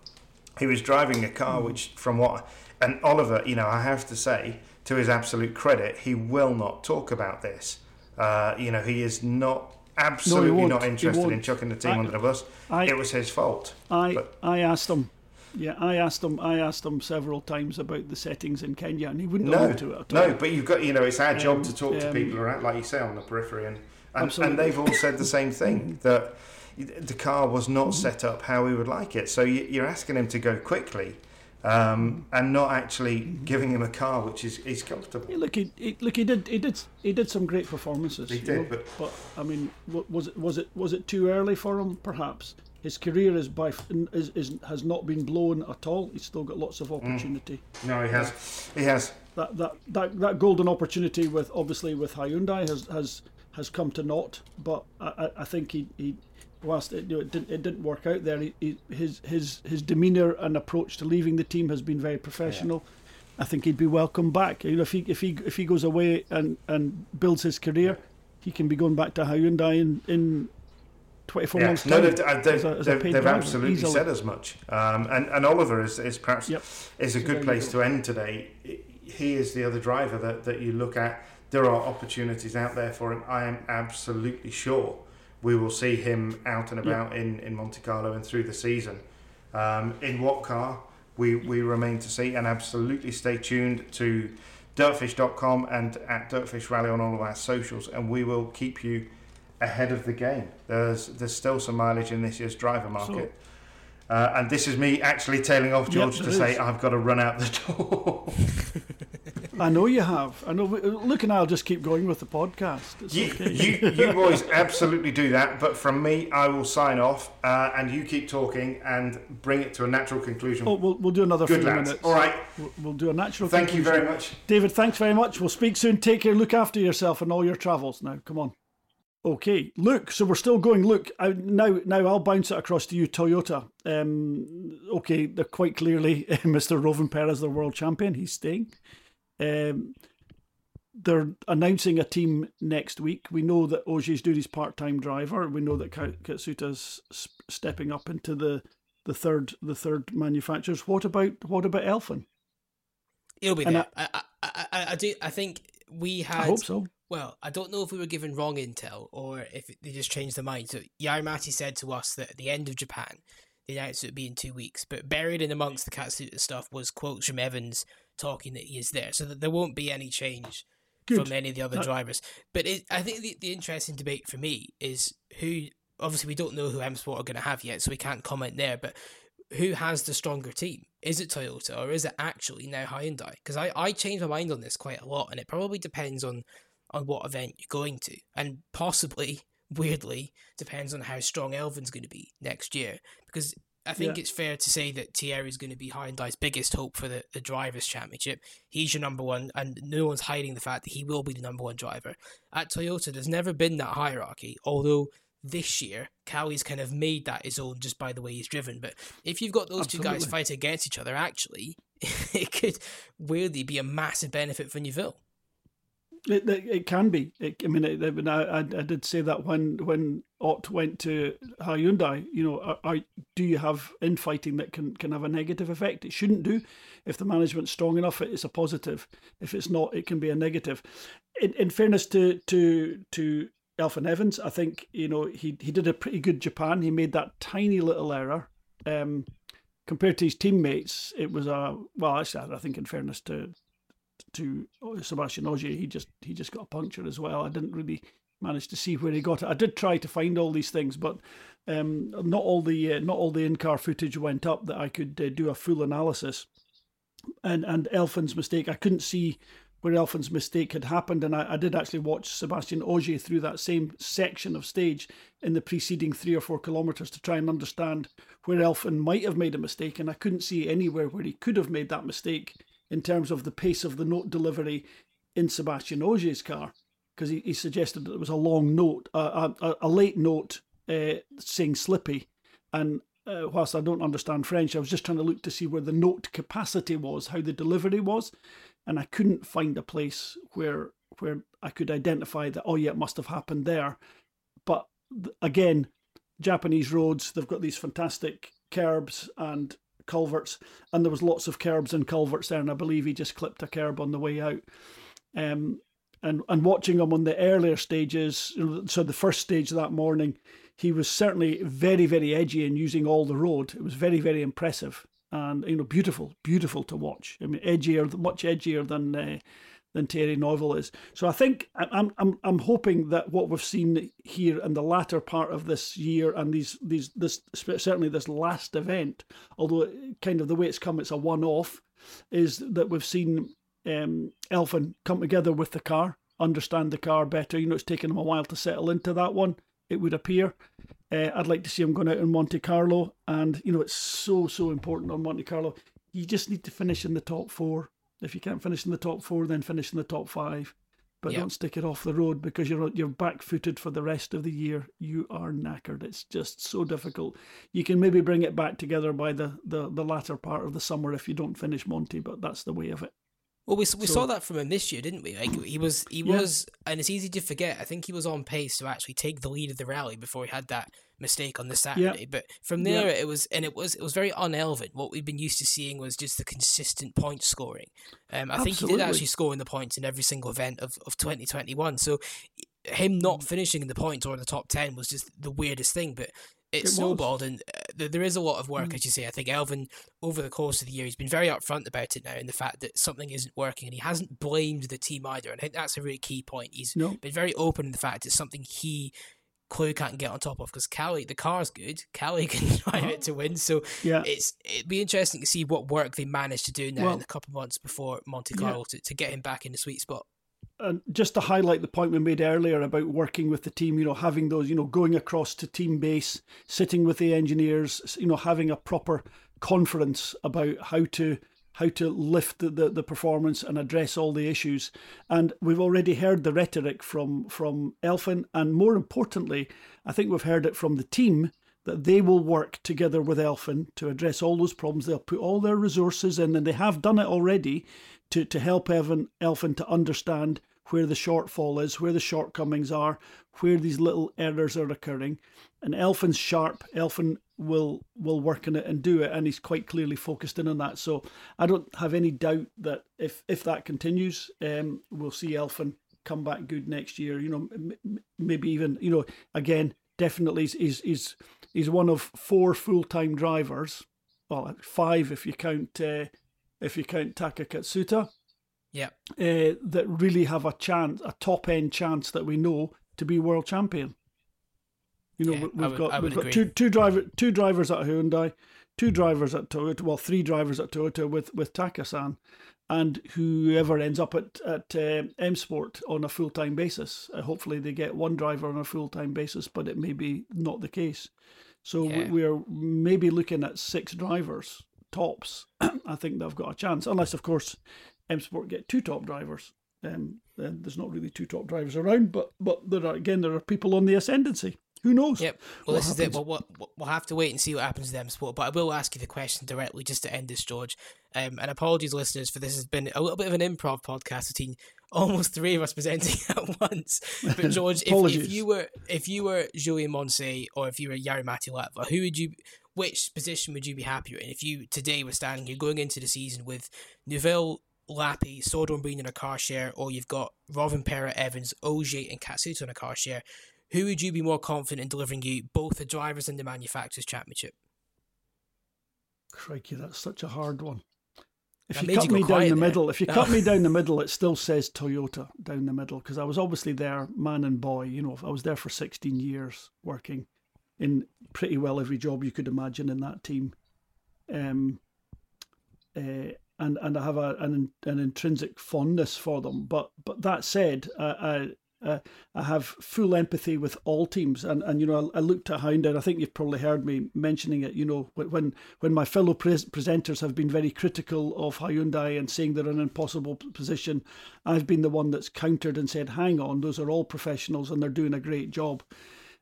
he was driving a car which, from what, and Oliver, you know, I have to say, to his absolute credit, he will not talk about this. Uh, you know, he is not absolutely won't. interested in chucking the team I- under the bus. I- it was his fault. I But- I asked him. Yeah, I asked him. I asked him several times about the settings in Kenya, and he wouldn't No, allude to it at all. no, but you've got, you know, it's our job Um, to talk to um, people around, like you say, on the periphery, and and, and they've all said the same thing that the car was not set up how we would like it. So you- you're asking him to go quickly, um, and not actually giving him a car which is is comfortable. Yeah, look, he, he look he did he did he did some great performances. He did, know, but- I mean, was it was it was it too early for him? Perhaps his career is by is, is has not been blown at all. He's still got lots of Mm. opportunity. No, he has. He has. That, that that that golden opportunity with obviously with Hyundai has has has come to naught. But I, I, think he, he whilst it, you know, it didn't it didn't work out there, he, he, his his his demeanour and approach to leaving the team has been very professional. I think he'd be welcome back. You know, if he if he if he goes away and, and builds his career, he can be going back to Hyundai in in twenty four Yeah. months. No, they've, uh, they've, as a- as they've, they've absolutely easily. said as much. Um, and, and Oliver is, is perhaps Yep. is a So good place go. to end today. He is the other driver that, that you look at. There are opportunities out there for him. I am absolutely sure we will see him out and about in, in Monte Carlo and through the season. Um, in what car, we, we remain to see. And absolutely stay tuned to dirtfish.com and at Dirtfish Rally on all of our socials, and we will keep you ahead of the game. There's there's still some mileage in this year's driver market. Uh, and this is me actually tailing off George Yep, to it say. I've got to run out the door. I know you have. I know. Luke and I'll just keep going with the podcast. It's you, okay. you, you boys absolutely do that, but from me, I will sign off, uh, and you keep talking and bring it to a natural conclusion. Oh, we'll, we'll do another Good few lads. minutes. All right. We'll, we'll do a natural. Thank you very much. David, thanks very much. We'll speak soon. Take care. Look after yourself and all your travels. Now, come on. Okay, Luke. So we're still going. Luke, I, now, now I'll bounce it across to you, Toyota. Um, okay, they're quite clearly Mr. Rovanpera, the world champion. He's staying. Um, they're announcing a team next week. We know that Ogier's his part-time driver. We know that Ka- Katsuta's stepping up into the, the third the third manufacturers. What about what about Elfyn? He'll be And there. I, I, I, I, I do. I think we had. I hope so. Well, I don't know if we were given wrong intel or if they just changed their mind. So Jari-Matti said to us that at the end of Japan, they announced it would be in two weeks. But buried in amongst the Katsuta stuff was quotes from Evans talking that he is there, so that there won't be any change Good. from any of the other That- drivers. But it, I think the, the interesting debate for me is who. Obviously, we don't know who M Sport are going to have yet, so we can't comment there. But who has the stronger team? Is it Toyota or is it actually now Hyundai? Because I, I change my mind on this quite a lot, and it probably depends on on what event you're going to, and possibly, weirdly, depends on how strong Elfyn's going to be next year. Because I think Yeah. it's fair to say that Thierry's going to be Hyundai's biggest hope for the, the Drivers' Championship. He's your number one, and no one's hiding the fact that he will be the number one driver. At Toyota, there's never been that hierarchy, although this year, Kalle's kind of made that his own just by the way he's driven. But if you've got those two guys Absolutely. fighting against each other, actually, it could weirdly be a massive benefit for Neuville. It, it, it can be. It, I mean, it, I, I, did say that when when Ott went to Hyundai. You know, are, are, do you have infighting that can, can have a negative effect? It shouldn't do. If the management's strong enough, it's a positive. If it's not, it can be a negative. In, in fairness to to to Elfyn Evans, I think you know he he did a pretty good Japan. He made that tiny little error. Um, compared to his teammates, it was a well. Actually, I think in fairness to to Sebastian Ogier, he just he just got a puncture as well. I didn't really manage to see where he got it. I did try to find all these things, but um, not all the uh, not all the in car footage went up that I could uh, do a full analysis. And and Elfyn's mistake, I couldn't see where Elfyn's mistake had happened, and I, I did actually watch Sebastian Ogier through that same section of stage in the preceding three or four kilometres to try and understand where Elfyn might have made a mistake, and I couldn't see anywhere where he could have made that mistake in terms of the pace of the note delivery in Sebastian Ogier's car, because he, he suggested that it was a long note, a, a, late note uh, saying slippy, and uh, whilst I don't understand French, I was just trying to look to see where the note capacity was, how the delivery was, and I couldn't find a place where where I could identify that. Oh yeah, it must have happened there. But again, Japanese roads, they've got these fantastic curbs and culverts, and there was lots of curbs and culverts there, and I believe he just clipped a curb on the way out. Um, and and watching him on the earlier stages, so the first stage that morning, he was certainly very very edgy and using all the road. It was very very impressive and you know beautiful, beautiful to watch. I mean, edgier, much edgier than. Uh, than Thierry Neuville is. So I think I'm I'm I'm hoping that what we've seen here in the latter part of this year and these these this certainly this last event, although kind of the way it's come, it's a one-off, is that we've seen um, Elfyn come together with the car, understand the car better. You know, it's taken him a while to settle into that one. It would appear. Uh, I'd like to see him going out in Monte Carlo, and you know, it's so so important on Monte Carlo. You just need to finish in the top four. If you can't finish in the top four, then finish in the top five. But Yeah. don't stick it off the road because you're you're back footed for the rest of the year. You are knackered. It's just so difficult. You can maybe bring it back together by the, the, the latter part of the summer if you don't finish Monte, but that's the way of it. Well, we, we So- saw that from him this year, didn't we? Like he was, he Yeah. was, and it's easy to forget. I think he was on pace to actually take the lead of the rally before he had that mistake on the Saturday. But from Yeah. there, it was, and it was, it was very un-Elfyn. What we've been used to seeing was just the consistent point scoring. Um, I think he did actually score in the points in every single event of of 2021. So him not Mm. finishing in the points or in the top 10 was just the weirdest thing. But it, It was. snowballed, and uh, there, is a lot of work, Mm. as you say. I think Elfyn, over the course of the year, he's been very upfront about it now, in the fact that something isn't working, and he hasn't blamed the team either. And I think that's a really key point. He's No. been very open in the fact it's something he Clue can't get on top of because Kalle, the car's good. Kalle can drive it to win. So Yeah. it's it'd be interesting to see what work they manage to do now Well- in a couple of months before Monte Yeah. Carlo to, to get him back in the sweet spot. And just to highlight the point we made earlier about working with the team, you know, having those, you know, going across to team base, sitting with the engineers, you know, having a proper conference about how to how to lift the, the, the performance and address all the issues. And we've already heard the rhetoric from from Elfyn, and more importantly, I think we've heard it from the team that they will work together with Elfyn to address all those problems. They'll put all their resources in, and they have done it already to, to help Evan Elfyn to understand where the shortfall is, where the shortcomings are, where these little errors are occurring. And Elfyn's sharp. Elfyn will will work on it and do it, and he's quite clearly focused in on that. So I don't have any doubt that if if that continues, um, we'll see Elfyn come back good next year. You know, maybe even you know again, definitely is he's he's, he's one of four full time drivers. Well, five if you count uh, if you count Taka Katsuta Yeah. uh, that really have a chance, a top end chance that we know to be world champion. You know, Yeah, we've would- got we've got agree. two two driver two drivers at Hyundai, two drivers at Toyota, well three drivers at Toyota with with Takasan, and whoever ends up at at uh, M Sport on a full time basis. Uh, hopefully, they get one driver on a full time basis, but it may be not the case. So we- Yeah. we are maybe looking at six drivers tops. I think they've got a chance, unless of course M Sport get two top drivers. Um, then there's not really two top drivers around, but but there are again there are people on the ascendancy. Who knows? Yep. Well, what this is happens? it. Well, what, what- we'll have to wait and see what happens to M Sport. But I will ask you the question directly just to end this, George. Um, and apologies, listeners, for this has been a little bit of an improv podcast between almost three of us presenting at once. But George, if, if you were if you were Julien Moncet or if you were Jari Latva, who would you? Which position would you be happier in? If you today were standing, you're going into the season with Neuville. Lappi, Sordo being in a car share, or you've got Rovanpera, Evans, Ogier, and Katsuta in a car share who would you be more confident in delivering you both the drivers and the manufacturers championship? Crikey, that's such a hard one. If That you cut you me down the there. middle, if you No. cut me down the middle, it still says Toyota down the middle because I was obviously there, man and boy. You know, I was there for 16 years working in pretty well every job you could imagine in that team. Um, uh, and and I have a, an an intrinsic fondness for them. But but that said, uh, I uh, I have full empathy with all teams, and, and you know I, I looked at Hound, and I think you've probably heard me mentioning it. You know when when, my fellow pres- presenters have been very critical of Hyundai and saying they're in an impossible position, I've been the one that's countered and said, "Hang on, those are all professionals and they're doing a great job."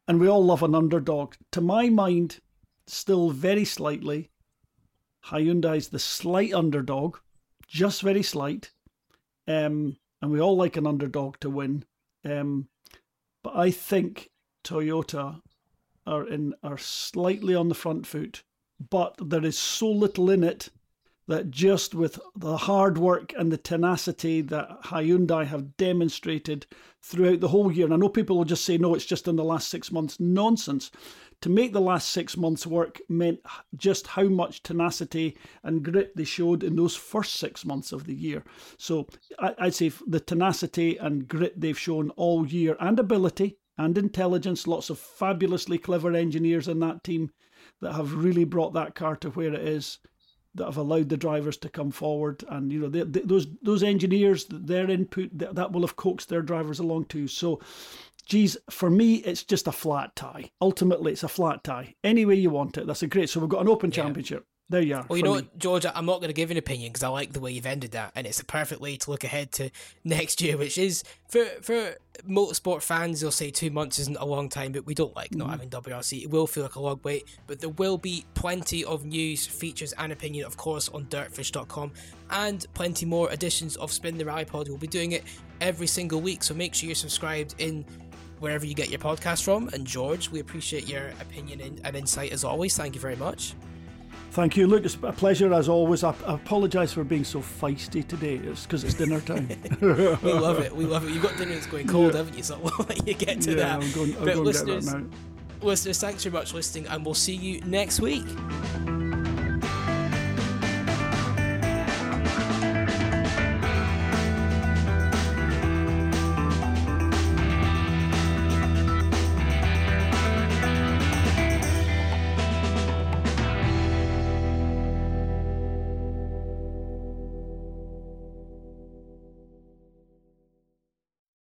And we all love an underdog. To my mind, still very slightly, Hyundai's the slight underdog, just very slight. Um, and we all like an underdog to win. Um, but I think Toyota are in are slightly on the front foot, but there is so little in it that just with the hard work and the tenacity that Hyundai have demonstrated throughout the whole year, and I know people will just say, no, it's just in the last six months. Nonsense. To make the last six months work meant just how much tenacity and grit they showed in those first six months of the year. So I'd say the tenacity and grit they've shown all year, and ability and intelligence, lots of fabulously clever engineers in that team that have really brought that car to where it is that have allowed the drivers to come forward, and you know they, they, those those engineers, their input that, that will have coaxed their drivers along too. So, geez, for me, it's just a flat tie. Ultimately, it's a flat tie. Any way you want it, that's a great. So we've got an open Yeah. championship. There you are. Well, you know me. what, George, I'm not going to give an opinion because I like the way you've ended that, and it's a perfect way to look ahead to next year, which is for for motorsport fans. They'll say two months isn't a long time, but we don't like Mm-hmm. not having WRC. It will feel like a long wait, but there will be plenty of news, features, and opinion, of course, on Dirtfish.com, and plenty more editions of Spin the Rally Pod. We'll be doing it every single week, so make sure you're subscribed in wherever you get your podcast from. And George, we appreciate your opinion and, insight as always. Thank you very much. Thank you, Luke. It's a pleasure as always. I, apologise for being so feisty today. It's because it's dinner time. We love it. We love it. You've got dinner that's going cold, Yeah. haven't you? So we'll let you get to yeah, that. I'm going. I'm but going to get listeners, that listeners, thanks very much for listening, and we'll see you next week.